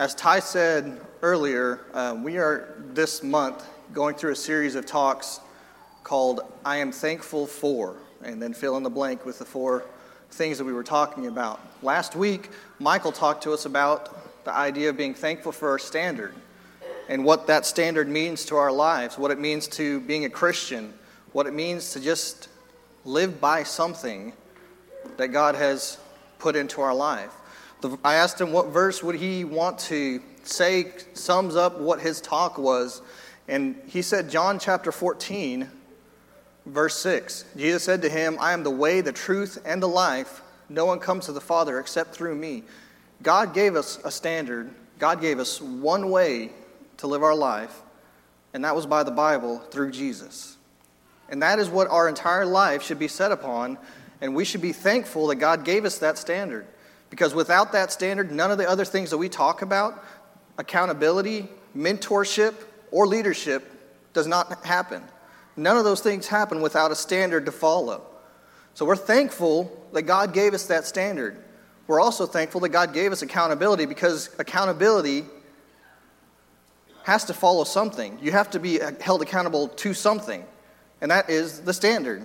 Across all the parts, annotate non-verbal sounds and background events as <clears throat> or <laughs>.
As Ty said earlier, uh, we are this month going through a series of talks called I Am Thankful For, and then fill in the blank with the four things that we were talking about. Last week, Michael talked to us about the idea of being thankful for our standard and what that standard means to our lives, what it means to being a Christian, what it means to just live by something that God has put into our life. I asked him what verse would he want to say sums up what his talk was, and he said John chapter 14, verse 6. Jesus said to him, I am the way, the truth, and the life. No one comes to the Father except through me. God gave us a standard, God gave us one way to live our life, and that was by the Bible through Jesus. And that is what our entire life should be set upon, and we should be thankful that God gave us that standard. Because without that standard, none of the other things that we talk about, accountability, mentorship, or leadership, does not happen. None of those things happen without a standard to follow. So we're thankful that God gave us that standard. We're also thankful that God gave us accountability because accountability has to follow something. You have to be held accountable to something, and that is the standard.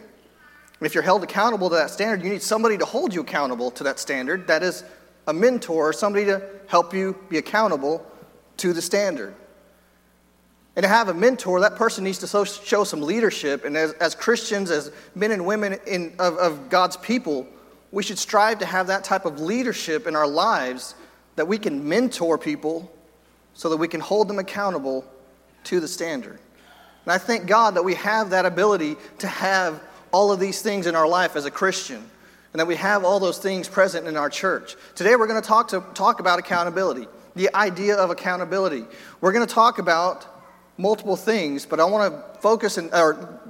If you're held accountable to that standard, you need somebody to hold you accountable to that standard. That is a mentor, or somebody to help you be accountable to the standard. And to have a mentor, that person needs to show some leadership. And as, as Christians, as men and women in, of, of God's people, we should strive to have that type of leadership in our lives that we can mentor people so that we can hold them accountable to the standard. And I thank God that we have that ability to have all of these things in our life as a Christian and that we have all those things present in our church. Today we're going to talk, to, talk about accountability, the idea of accountability. We're going to talk about multiple things, but I want to focus and or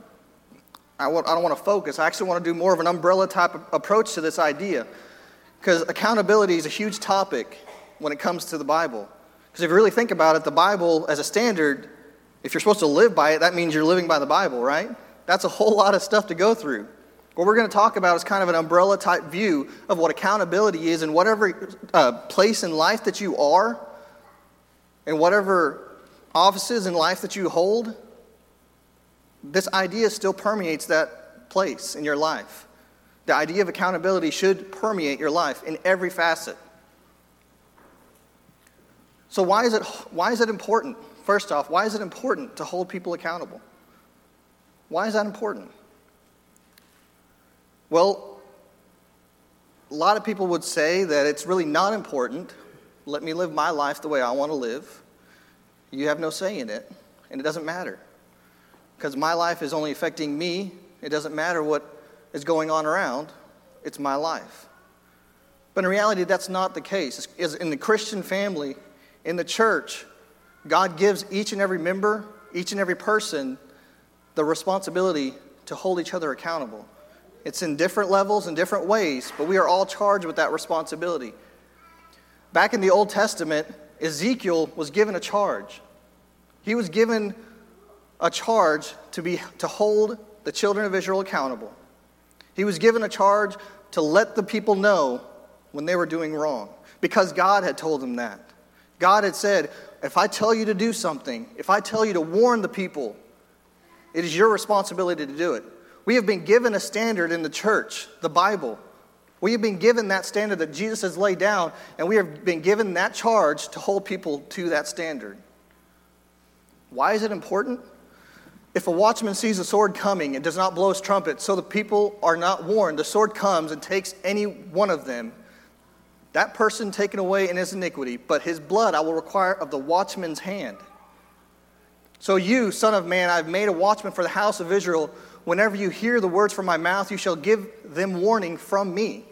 I, want, I don't want to focus. I actually want to do more of an umbrella type approach to this idea because accountability is a huge topic when it comes to the Bible. Because if you really think about it, the Bible as a standard, if you're supposed to live by it, that means you're living by the Bible, right? That's a whole lot of stuff to go through. What we're going to talk about is kind of an umbrella type view of what accountability is in whatever uh, place in life that you are, in whatever offices in life that you hold. This idea still permeates that place in your life. The idea of accountability should permeate your life in every facet. So, why is it, why is it important? First off, why is it important to hold people accountable? Why is that important? Well, a lot of people would say that it's really not important. Let me live my life the way I want to live. You have no say in it, and it doesn't matter. Because my life is only affecting me. It doesn't matter what is going on around, it's my life. But in reality, that's not the case. In the Christian family, in the church, God gives each and every member, each and every person, the responsibility to hold each other accountable. It's in different levels and different ways, but we are all charged with that responsibility. Back in the Old Testament, Ezekiel was given a charge. He was given a charge to, be, to hold the children of Israel accountable. He was given a charge to let the people know when they were doing wrong because God had told them that. God had said, if I tell you to do something, if I tell you to warn the people, it is your responsibility to do it. We have been given a standard in the church, the Bible. We have been given that standard that Jesus has laid down, and we have been given that charge to hold people to that standard. Why is it important? If a watchman sees a sword coming and does not blow his trumpet, so the people are not warned, the sword comes and takes any one of them, that person taken away in his iniquity, but his blood I will require of the watchman's hand. So, you, Son of Man, I've made a watchman for the house of Israel. Whenever you hear the words from my mouth, you shall give them warning from me.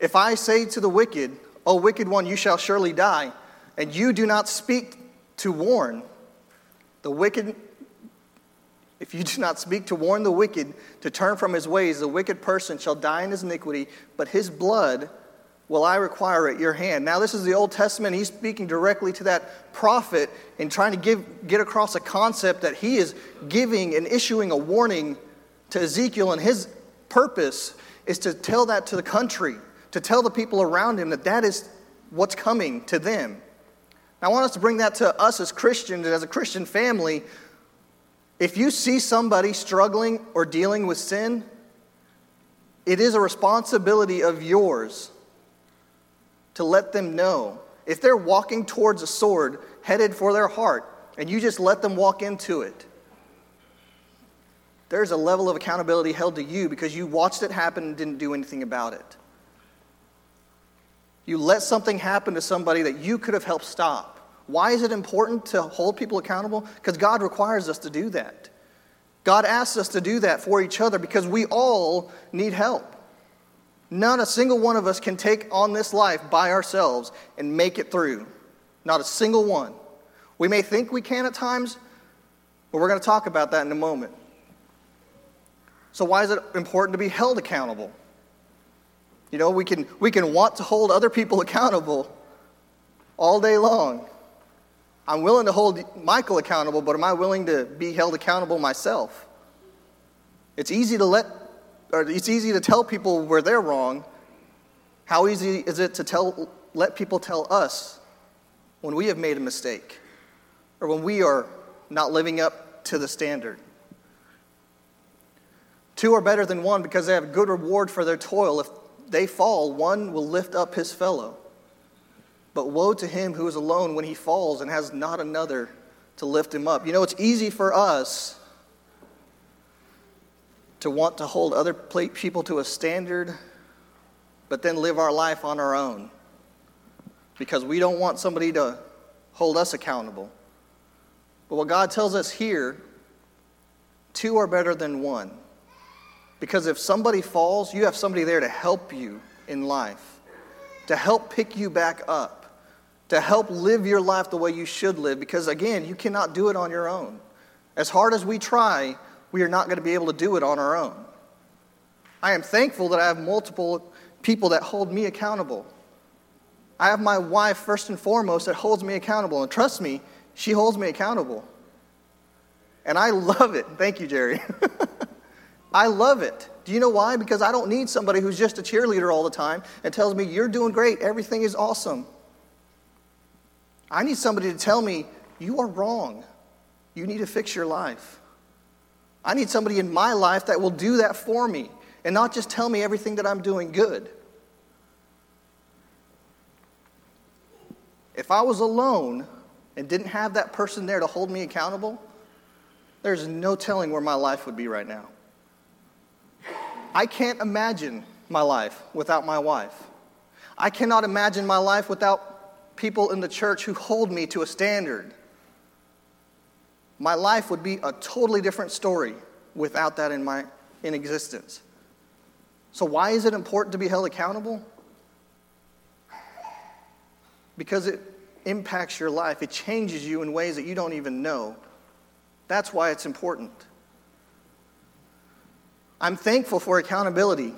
If I say to the wicked, O wicked one, you shall surely die, and you do not speak to warn the wicked, if you do not speak to warn the wicked to turn from his ways, the wicked person shall die in his iniquity, but his blood will I require at your hand. Now, this is the Old Testament. He's speaking directly to that prophet and trying to give, get across a concept that he is giving and issuing a warning to Ezekiel, and his purpose is to tell that to the country, to tell the people around him that that is what's coming to them. I want us to bring that to us as Christians, and as a Christian family. If you see somebody struggling or dealing with sin, it is a responsibility of yours to let them know. If they're walking towards a sword headed for their heart, and you just let them walk into it, there's a level of accountability held to you because you watched it happen and didn't do anything about it. You let something happen to somebody that you could have helped stop. Why is it important to hold people accountable? Because God requires us to do that. God asks us to do that for each other because we all need help. Not a single one of us can take on this life by ourselves and make it through. Not a single one. We may think we can at times, but we're going to talk about that in a moment. So, why is it important to be held accountable? You know, we can, we can want to hold other people <laughs> accountable all day long. I'm willing to hold Michael accountable, but am I willing to be held accountable myself? It's easy to let, or it's easy to tell people where they're wrong. How easy is it to tell, let people tell us when we have made a mistake or when we are not living up to the standard? Two are better than one because they have good reward for their toil. If they fall, one will lift up his fellow. But woe to him who is alone when he falls and has not another to lift him up. You know, it's easy for us to want to hold other people to a standard, but then live our life on our own because we don't want somebody to hold us accountable. But what God tells us here two are better than one. Because if somebody falls, you have somebody there to help you in life, to help pick you back up to help live your life the way you should live because, again, you cannot do it on your own. As hard as we try, we are not going to be able to do it on our own. I am thankful that I have multiple people that hold me accountable. I have my wife, first and foremost, that holds me accountable. And trust me, she holds me accountable. And I love it. Thank you, Jerry. <laughs> I love it. Do you know why? Because I don't need somebody who's just a cheerleader all the time and tells me, You're doing great, everything is awesome. I need somebody to tell me, you are wrong. You need to fix your life. I need somebody in my life that will do that for me and not just tell me everything that I'm doing good. If I was alone and didn't have that person there to hold me accountable, there's no telling where my life would be right now. I can't imagine my life without my wife. I cannot imagine my life without people in the church who hold me to a standard. My life would be a totally different story without that in, my, in existence. So, why is it important to be held accountable? Because it impacts your life, it changes you in ways that you don't even know. That's why it's important. I'm thankful for accountability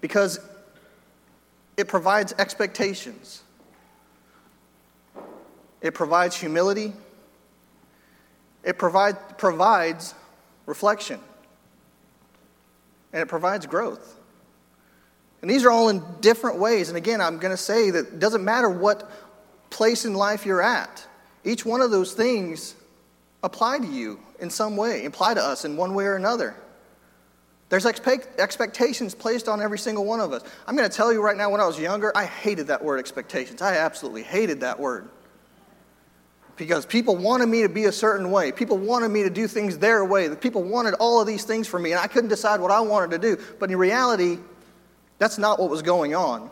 because it provides expectations. It provides humility. It provide, provides reflection. And it provides growth. And these are all in different ways. And again, I'm going to say that it doesn't matter what place in life you're at, each one of those things apply to you in some way, apply to us in one way or another. There's expect- expectations placed on every single one of us. I'm going to tell you right now, when I was younger, I hated that word expectations. I absolutely hated that word because people wanted me to be a certain way. People wanted me to do things their way. People wanted all of these things for me, and I couldn't decide what I wanted to do. But in reality, that's not what was going on.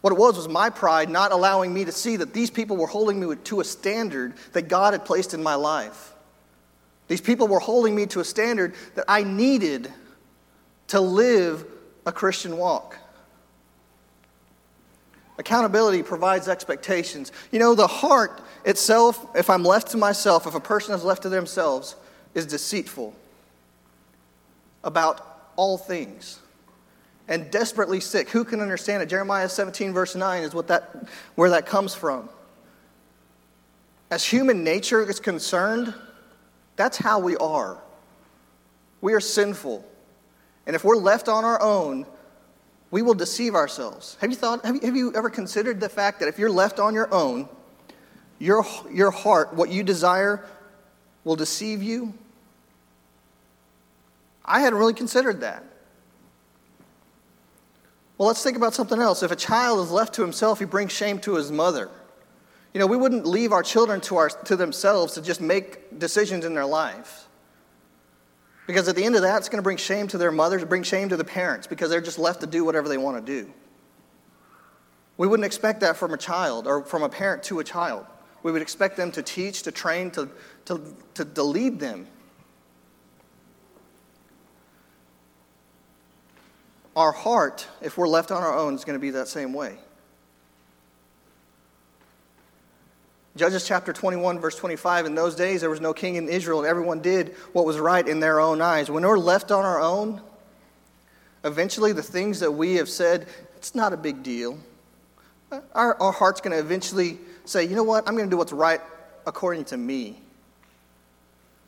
What it was was my pride not allowing me to see that these people were holding me to a standard that God had placed in my life. These people were holding me to a standard that I needed to live a Christian walk. Accountability provides expectations. You know, the heart itself, if I'm left to myself, if a person is left to themselves, is deceitful about all things and desperately sick. Who can understand it? Jeremiah 17, verse 9 is what that, where that comes from. As human nature is concerned, that's how we are. We are sinful. And if we're left on our own, we will deceive ourselves. Have you thought, have you, have you ever considered the fact that if you're left on your own, your, your heart, what you desire, will deceive you? I hadn't really considered that. Well, let's think about something else. If a child is left to himself, he brings shame to his mother. You know, we wouldn't leave our children to, our, to themselves to just make decisions in their lives. Because at the end of that, it's going to bring shame to their mothers, bring shame to the parents, because they're just left to do whatever they want to do. We wouldn't expect that from a child or from a parent to a child. We would expect them to teach, to train, to, to, to, to lead them. Our heart, if we're left on our own, is going to be that same way. Judges chapter 21, verse 25 In those days there was no king in Israel, and everyone did what was right in their own eyes. When we're left on our own, eventually the things that we have said, it's not a big deal. Our, our heart's going to eventually say, you know what, I'm going to do what's right according to me.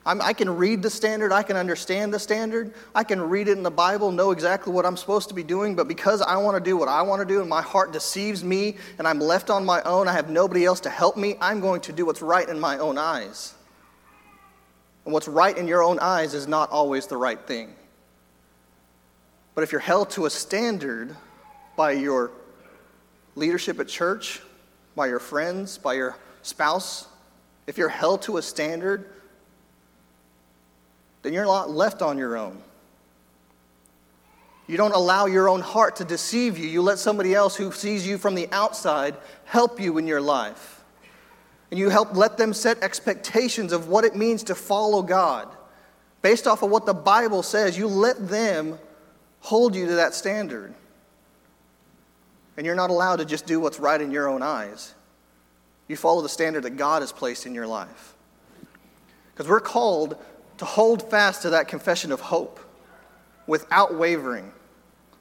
I'm, i can read the standard, I can understand the standard, I can read it in the Bible, know exactly what I'm supposed to be doing, but because I want to do what I want to do and my heart deceives me and I'm left on my own, I have nobody else to help me, I'm going to do what's right in my own eyes. And what's right in your own eyes is not always the right thing. But if you're held to a standard by your leadership at church, by your friends, by your spouse, if you're held to a standard, then you're not left on your own. You don't allow your own heart to deceive you. You let somebody else who sees you from the outside help you in your life. And you help let them set expectations of what it means to follow God. Based off of what the Bible says, you let them hold you to that standard. And you're not allowed to just do what's right in your own eyes. You follow the standard that God has placed in your life. Because we're called to hold fast to that confession of hope without wavering.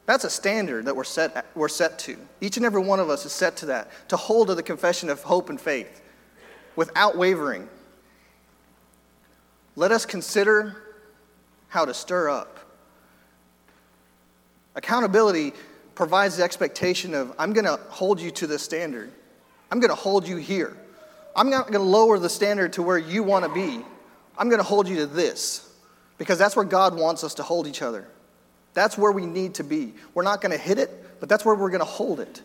That's a standard that we're set, we're set to. Each and every one of us is set to that, to hold to the confession of hope and faith without wavering. Let us consider how to stir up. Accountability provides the expectation of I'm going to hold you to this standard. I'm going to hold you here. I'm not going to lower the standard to where you want to be. I'm going to hold you to this because that's where God wants us to hold each other. That's where we need to be. We're not going to hit it, but that's where we're going to hold it.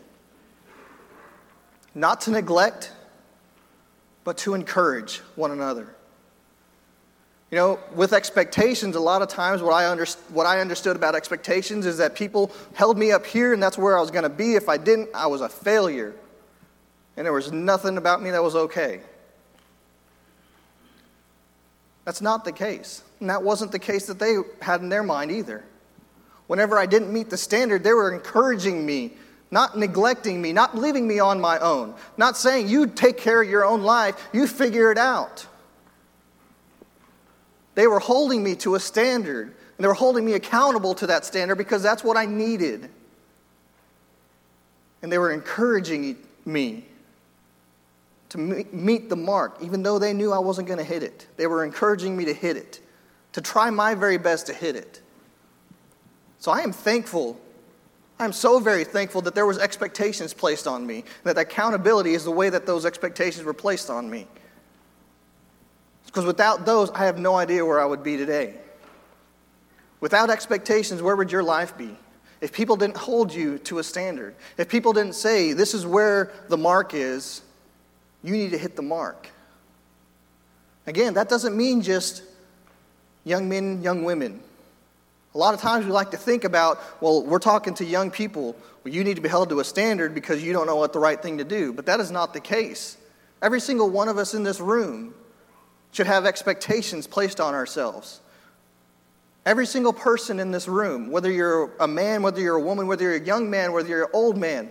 Not to neglect, but to encourage one another. You know, with expectations, a lot of times what I, under, what I understood about expectations is that people held me up here and that's where I was going to be. If I didn't, I was a failure. And there was nothing about me that was okay. That's not the case. And that wasn't the case that they had in their mind either. Whenever I didn't meet the standard, they were encouraging me, not neglecting me, not leaving me on my own, not saying, You take care of your own life, you figure it out. They were holding me to a standard, and they were holding me accountable to that standard because that's what I needed. And they were encouraging me to meet the mark, even though they knew I wasn't going to hit it. They were encouraging me to hit it, to try my very best to hit it. So I am thankful. I am so very thankful that there was expectations placed on me, that accountability is the way that those expectations were placed on me. Because without those, I have no idea where I would be today. Without expectations, where would your life be? If people didn't hold you to a standard, if people didn't say, this is where the mark is, you need to hit the mark. Again, that doesn't mean just young men, young women. A lot of times we like to think about, well, we're talking to young people. Well, you need to be held to a standard because you don't know what the right thing to do. But that is not the case. Every single one of us in this room should have expectations placed on ourselves. Every single person in this room, whether you're a man, whether you're a woman, whether you're a young man, whether you're an old man,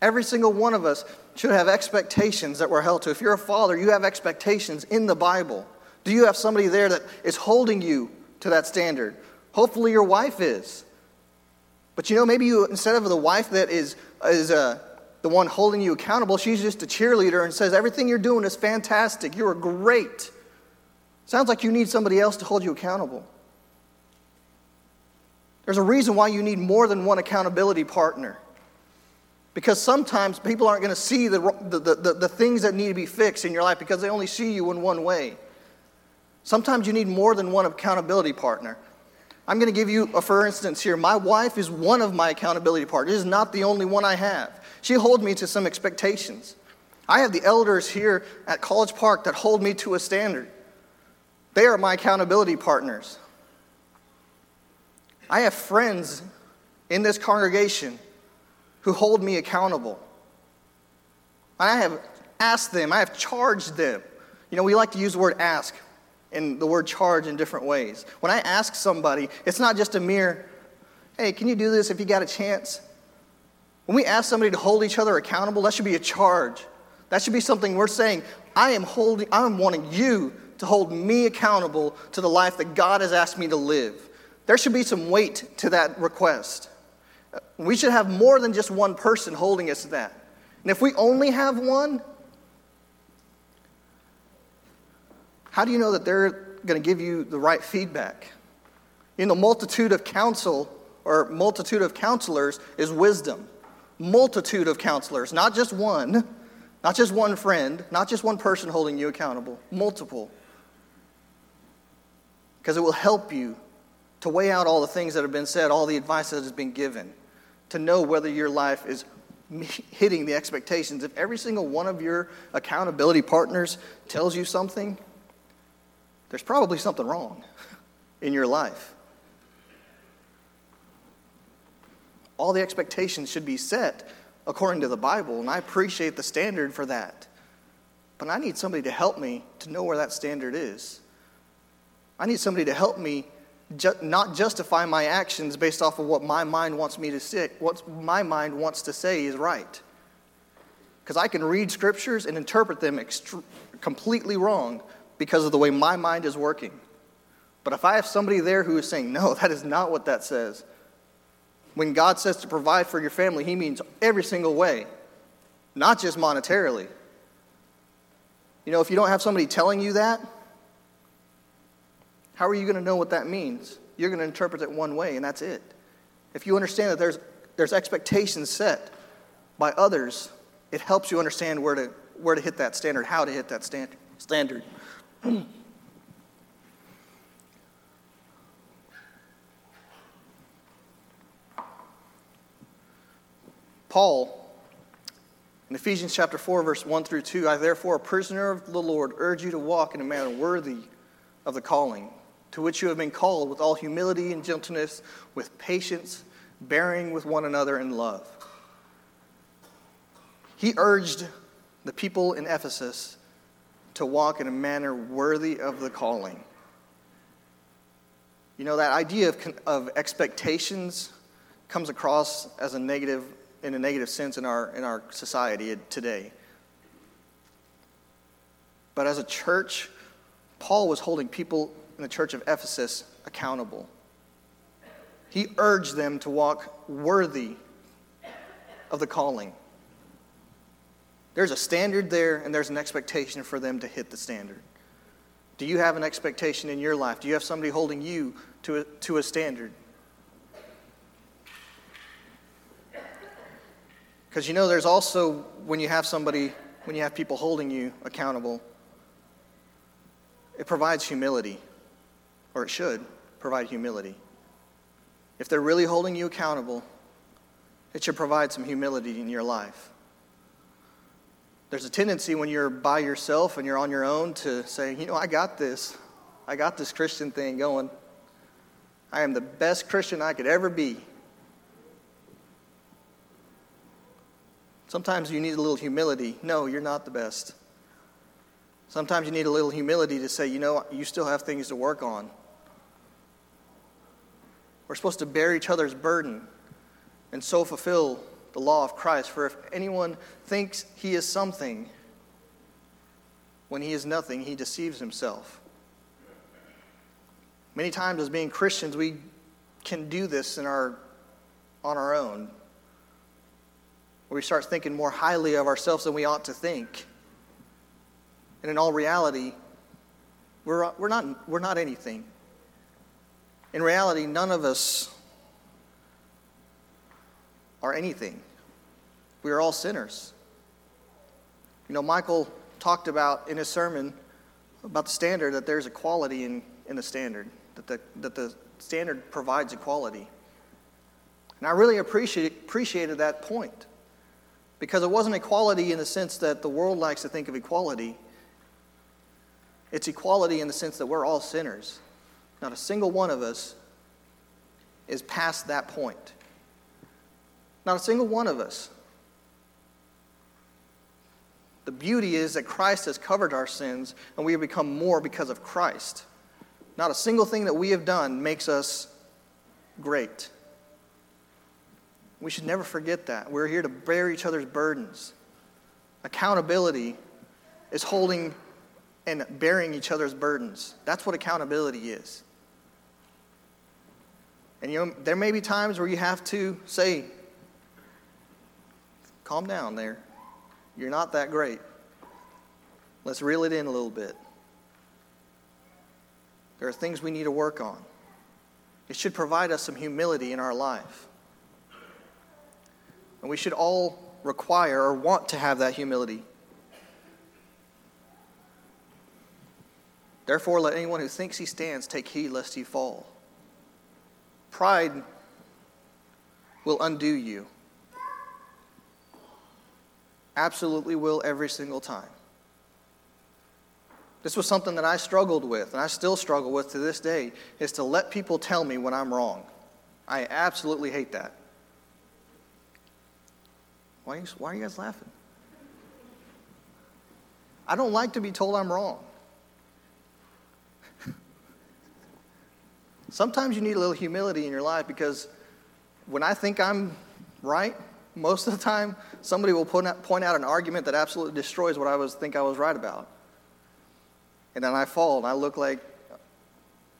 every single one of us should have expectations that we're held to. If you're a father, you have expectations in the Bible. Do you have somebody there that is holding you to that standard? Hopefully, your wife is. But you know, maybe you, instead of the wife that is, is uh, the one holding you accountable, she's just a cheerleader and says, Everything you're doing is fantastic. You are great. Sounds like you need somebody else to hold you accountable. There's a reason why you need more than one accountability partner. Because sometimes people aren't going to see the, the, the, the, things that need to be fixed in your life because they only see you in one way. Sometimes you need more than one accountability partner. I'm going to give you a for instance here. My wife is one of my accountability partners. It is not the only one I have. She holds me to some expectations. I have the elders here at College Park that hold me to a standard. They are my accountability partners. I have friends in this congregation who hold me accountable. I have asked them, I have charged them. You know, we like to use the word ask and the word charge in different ways. When I ask somebody, it's not just a mere, hey, can you do this if you got a chance? When we ask somebody to hold each other accountable, that should be a charge. That should be something we're saying, I am holding, I'm wanting you to hold me accountable to the life that God has asked me to live. There should be some weight to that request. We should have more than just one person holding us to that. And if we only have one, how do you know that they're going to give you the right feedback? In the multitude of counsel or multitude of counselors is wisdom. Multitude of counselors, not just one, not just one friend, not just one person holding you accountable, multiple. Because it will help you to weigh out all the things that have been said, all the advice that has been given, to know whether your life is <laughs> hitting the expectations. If every single one of your accountability partners tells you something, there's probably something wrong <laughs> in your life. All the expectations should be set according to the Bible, and I appreciate the standard for that. But I need somebody to help me to know where that standard is. I need somebody to help me ju- not justify my actions based off of what my mind wants me to say, what my mind wants to say is right. Because I can read scriptures and interpret them ext- completely wrong because of the way my mind is working. But if I have somebody there who is saying, no, that is not what that says, when God says to provide for your family, He means every single way, not just monetarily. You know, if you don't have somebody telling you that, how are you going to know what that means? You're going to interpret it one way, and that's it. If you understand that there's, there's expectations set by others, it helps you understand where to, where to hit that standard, how to hit that stand, standard. <clears throat> Paul, in Ephesians chapter 4, verse 1 through 2, I therefore, a prisoner of the Lord, urge you to walk in a manner worthy of the calling to which you have been called with all humility and gentleness, with patience, bearing with one another in love. He urged the people in Ephesus to walk in a manner worthy of the calling. You know, that idea of, of expectations comes across as a negative, in a negative sense in our, in our society today. But as a church, Paul was holding people in the church of Ephesus accountable. He urged them to walk worthy of the calling. There's a standard there, and there's an expectation for them to hit the standard. Do you have an expectation in your life? Do you have somebody holding you to a, to a standard? Because you know, there's also, when you have somebody, when you have people holding you accountable, it provides humility or it should, provide humility. If they're really holding you accountable, it should provide some humility in your life. There's a tendency when you're by yourself and you're on your own to say, you know, I got this. I got this Christian thing going. I am the best Christian I could ever be. Sometimes you need a little humility. No, you're not the best. Sometimes you need a little humility to say, you know, you still have things to work on. We're supposed to bear each other's burden and so fulfill the law of Christ. For if anyone thinks he is something when he is nothing, he deceives himself. Many times, as being Christians, we can do this in our, on our own, we start thinking more highly of ourselves than we ought to think. And in all reality, we're, we're, not, we're not anything. In reality, none of us are anything. We are all sinners. You know, Michael talked about in his sermon about the standard that there's equality in, in the standard, that the, that the standard provides equality. And I really appreciate, appreciated that point because it wasn't equality in the sense that the world likes to think of equality. It's equality in the sense that we're all sinners. Not a single one of us is past that point. Not a single one of us. The beauty is that Christ has covered our sins and we have become more because of Christ. Not a single thing that we have done makes us great. We should never forget that. We're here to bear each other's burdens. Accountability is holding and bearing each other's burdens. That's what accountability is. And you know, there may be times where you have to say, calm down there. You're not that great. Let's reel it in a little bit. There are things we need to work on. It should provide us some humility in our life. And we should all require or want to have that humility. Therefore, let anyone who thinks he stands take heed lest he fall. Pride will undo you. Absolutely will every single time. This was something that I struggled with, and I still struggle with to this day, is to let people tell me when I'm wrong. I absolutely hate that. Why are you, why are you guys laughing? I don't like to be told I'm wrong. Sometimes you need a little humility in your life because when I think I'm right, most of the time somebody will point out, point out an argument that absolutely destroys what I was think I was right about. And then I fall and I look like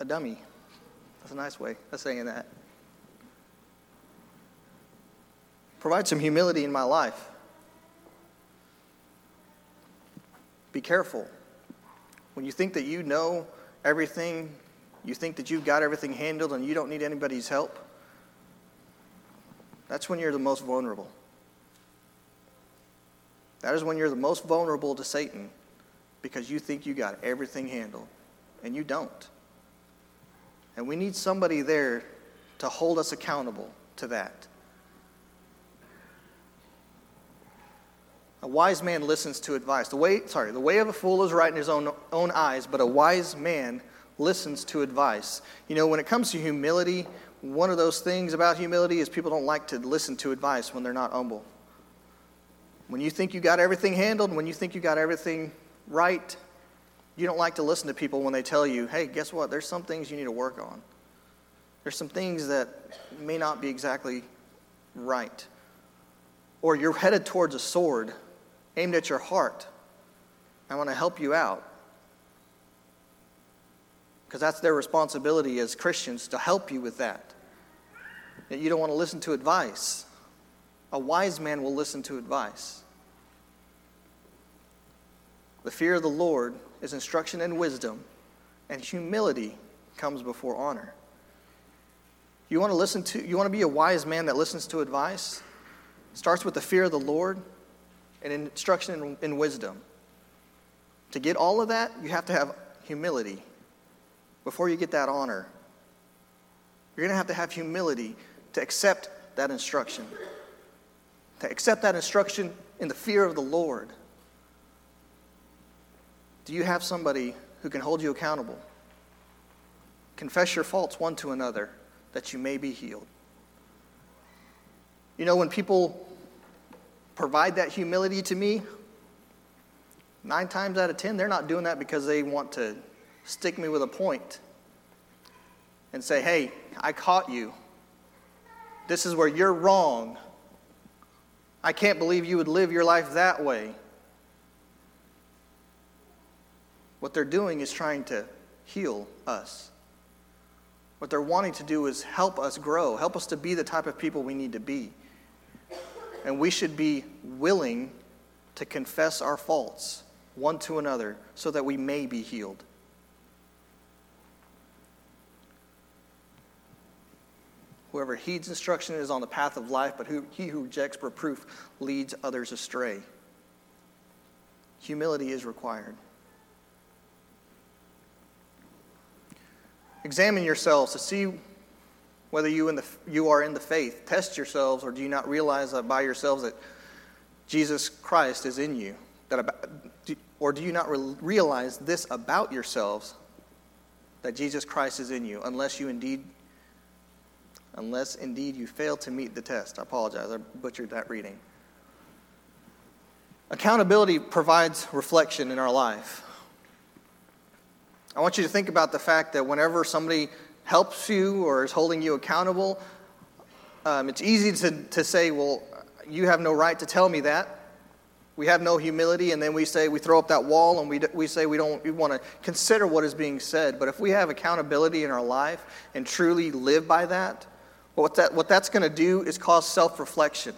a dummy. That's a nice way of saying that. Provide some humility in my life. Be careful. When you think that you know everything you think that you've got everything handled and you don't need anybody's help, that's when you're the most vulnerable. That is when you're the most vulnerable to Satan because you think you got everything handled and you don't. And we need somebody there to hold us accountable to that. A wise man listens to advice. The way, sorry, the way of a fool is right in his own, own eyes, but a wise man listens to advice. You know, when it comes to humility, one of those things about humility is people don't like to listen to advice when they're not humble. When you think you got everything handled, when you think you got everything right, you don't like to listen to people when they tell you, hey, guess what? There's some things you need to work on. There's some things that may not be exactly right. Or you're headed towards a sword aimed at your heart. I want to help you out because that's their responsibility as Christians to help you with that. You don't want to listen to advice. A wise man will listen to advice. The fear of the Lord is instruction and wisdom, and humility comes before honor. You want to listen to you want to be a wise man that listens to advice? Starts with the fear of the Lord and instruction and wisdom. To get all of that, you have to have humility before you get that honor, you're going to have to have humility to accept that instruction, to accept that instruction in the fear of the Lord. Do you have somebody who can hold you accountable? Confess your faults one to another that you may be healed. You know, when people provide that humility to me, nine times out of ten, they're not doing that because they want to stick me with a point and say, hey, I caught you. This is where you're wrong. I can't believe you would live your life that way. What they're doing is trying to heal us. What they're wanting to do is help us grow, help us to be the type of people we need to be. And we should be willing to confess our faults one to another so that we may be healed. Whoever heeds instruction is on the path of life, but who, he who rejects reproof leads others astray. Humility is required. Examine yourselves to see whether you, in the, you are in the faith. Test yourselves, or do you not realize that by yourselves that Jesus Christ is in you? That about, or do you not realize this about yourselves, that Jesus Christ is in you, unless you indeed, unless indeed you fail to meet the test? I apologize, I butchered that reading. Accountability provides reflection in our life. I want you to think about the fact that whenever somebody helps you or is holding you accountable, um, it's easy to, to say, well, you have no right to tell me that. We have no humility, and then we say, we throw up that wall and we, we say we don't we want to consider what is being said. But if we have accountability in our life and truly live by that, what, that, what that's going to do is cause self reflection.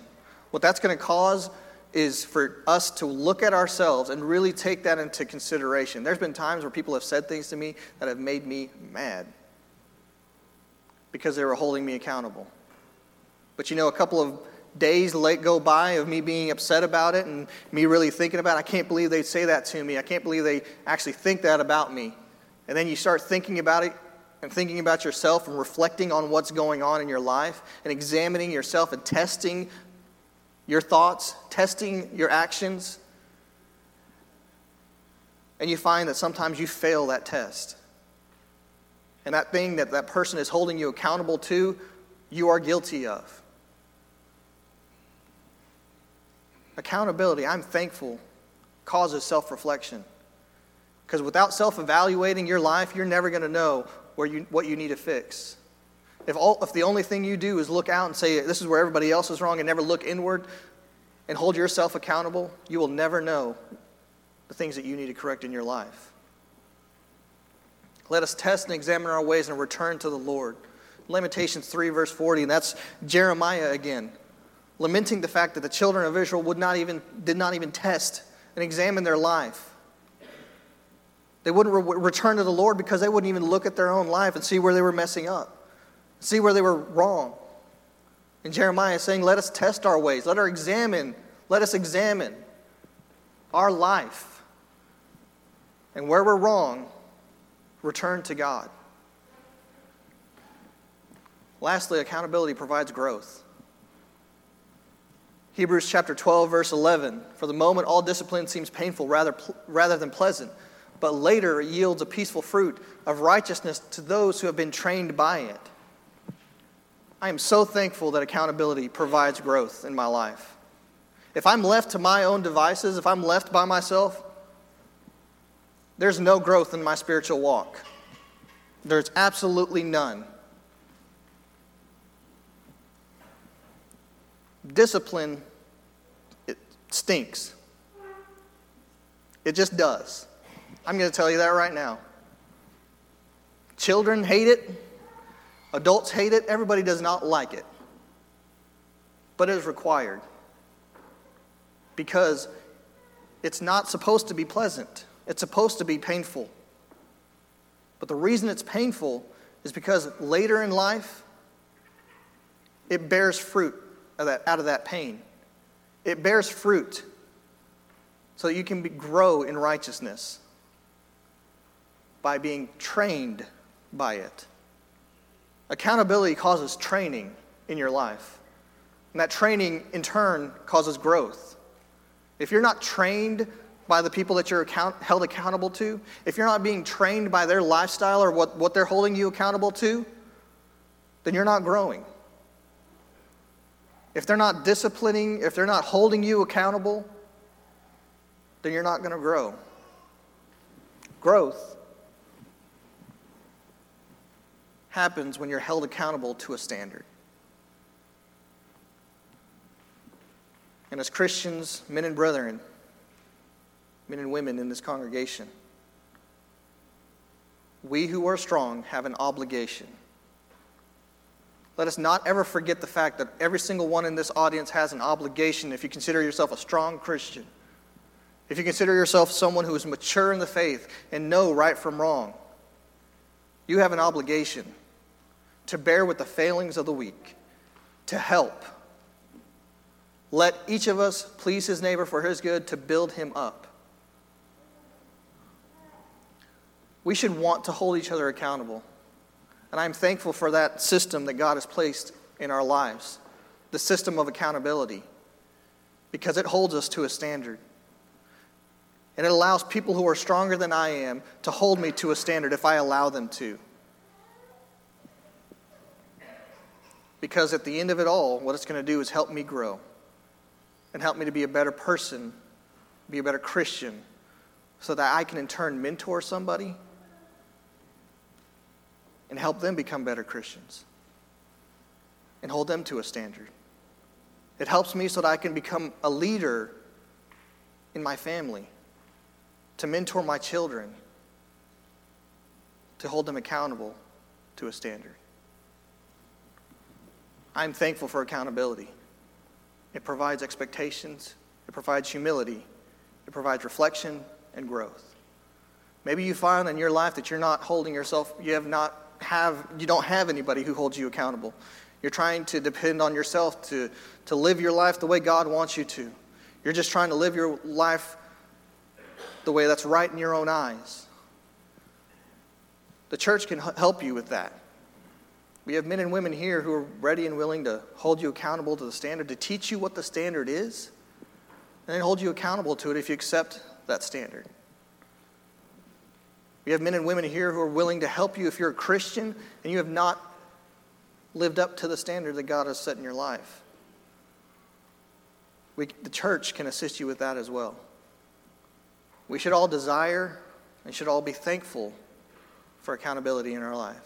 What that's going to cause is for us to look at ourselves and really take that into consideration. There's been times where people have said things to me that have made me mad because they were holding me accountable. But you know, a couple of days late go by of me being upset about it and me really thinking about it. I can't believe they'd say that to me. I can't believe they actually think that about me. And then you start thinking about it and thinking about yourself and reflecting on what's going on in your life and examining yourself and testing your thoughts, testing your actions, and you find that sometimes you fail that test. And that thing that that person is holding you accountable to, you are guilty of. Accountability, I'm thankful, causes self reflection. Because without self evaluating your life, you're never going to know where you, what you need to fix. If, all, if the only thing you do is look out and say, this is where everybody else is wrong, and never look inward and hold yourself accountable, you will never know the things that you need to correct in your life. Let us test and examine our ways and return to the Lord. Lamentations 3, verse 40, and that's Jeremiah again, lamenting the fact that the children of Israel would not even, did not even test and examine their life. They wouldn't re- return to the Lord because they wouldn't even look at their own life and see where they were messing up see where they were wrong. And Jeremiah is saying, Let us test our ways. Let us examine. Let us examine our life. And where we're wrong, return to God. Lastly, accountability provides growth. Hebrews chapter 12, verse 11. For the moment, all discipline seems painful rather, rather than pleasant, but later yields a peaceful fruit of righteousness to those who have been trained by it. I am so thankful that accountability provides growth in my life. If I'm left to my own devices, if I'm left by myself, there's no growth in my spiritual walk. There's absolutely none. Discipline, it stinks. It just does. I'm going to tell you that right now. Children hate it. Adults hate it, everybody does not like it. But it is required because it's not supposed to be pleasant, it's supposed to be painful. But the reason it's painful is because later in life, it bears fruit of that, out of that pain. It bears fruit so that you can be, grow in righteousness by being trained by it. Accountability causes training in your life. And that training, in turn, causes growth. If you're not trained by the people that you're account- held accountable to, if you're not being trained by their lifestyle or what, what they're holding you accountable to, then you're not growing. If they're not disciplining, if they're not holding you accountable, then you're not going to grow. Growth happens when you're held accountable to a standard. And as Christians, men and brethren, men and women in this congregation, we who are strong have an obligation. Let us not ever forget the fact that every single one in this audience has an obligation if you consider yourself a strong Christian. If you consider yourself someone who is mature in the faith and know right from wrong, you have an obligation to bear with the failings of the weak, to help. Let each of us please his neighbor for his good, to build him up. We should want to hold each other accountable. And I'm thankful for that system that God has placed in our lives the system of accountability because it holds us to a standard. And it allows people who are stronger than I am to hold me to a standard if I allow them to. Because at the end of it all, what it's going to do is help me grow and help me to be a better person, be a better Christian, so that I can in turn mentor somebody and help them become better Christians and hold them to a standard. It helps me so that I can become a leader in my family, to mentor my children, to hold them accountable to a standard. I'm thankful for accountability. It provides expectations, it provides humility, it provides reflection and growth. Maybe you find in your life that you're not holding yourself, you have not have you don't have anybody who holds you accountable. You're trying to depend on yourself to, to live your life the way God wants you to. You're just trying to live your life the way that's right in your own eyes. The church can help you with that. We have men and women here who are ready and willing to hold you accountable to the standard, to teach you what the standard is, and then hold you accountable to it if you accept that standard. We have men and women here who are willing to help you if you're a Christian and you have not lived up to the standard that God has set in your life. We, the church can assist you with that as well. We should all desire and should all be thankful for accountability in our life.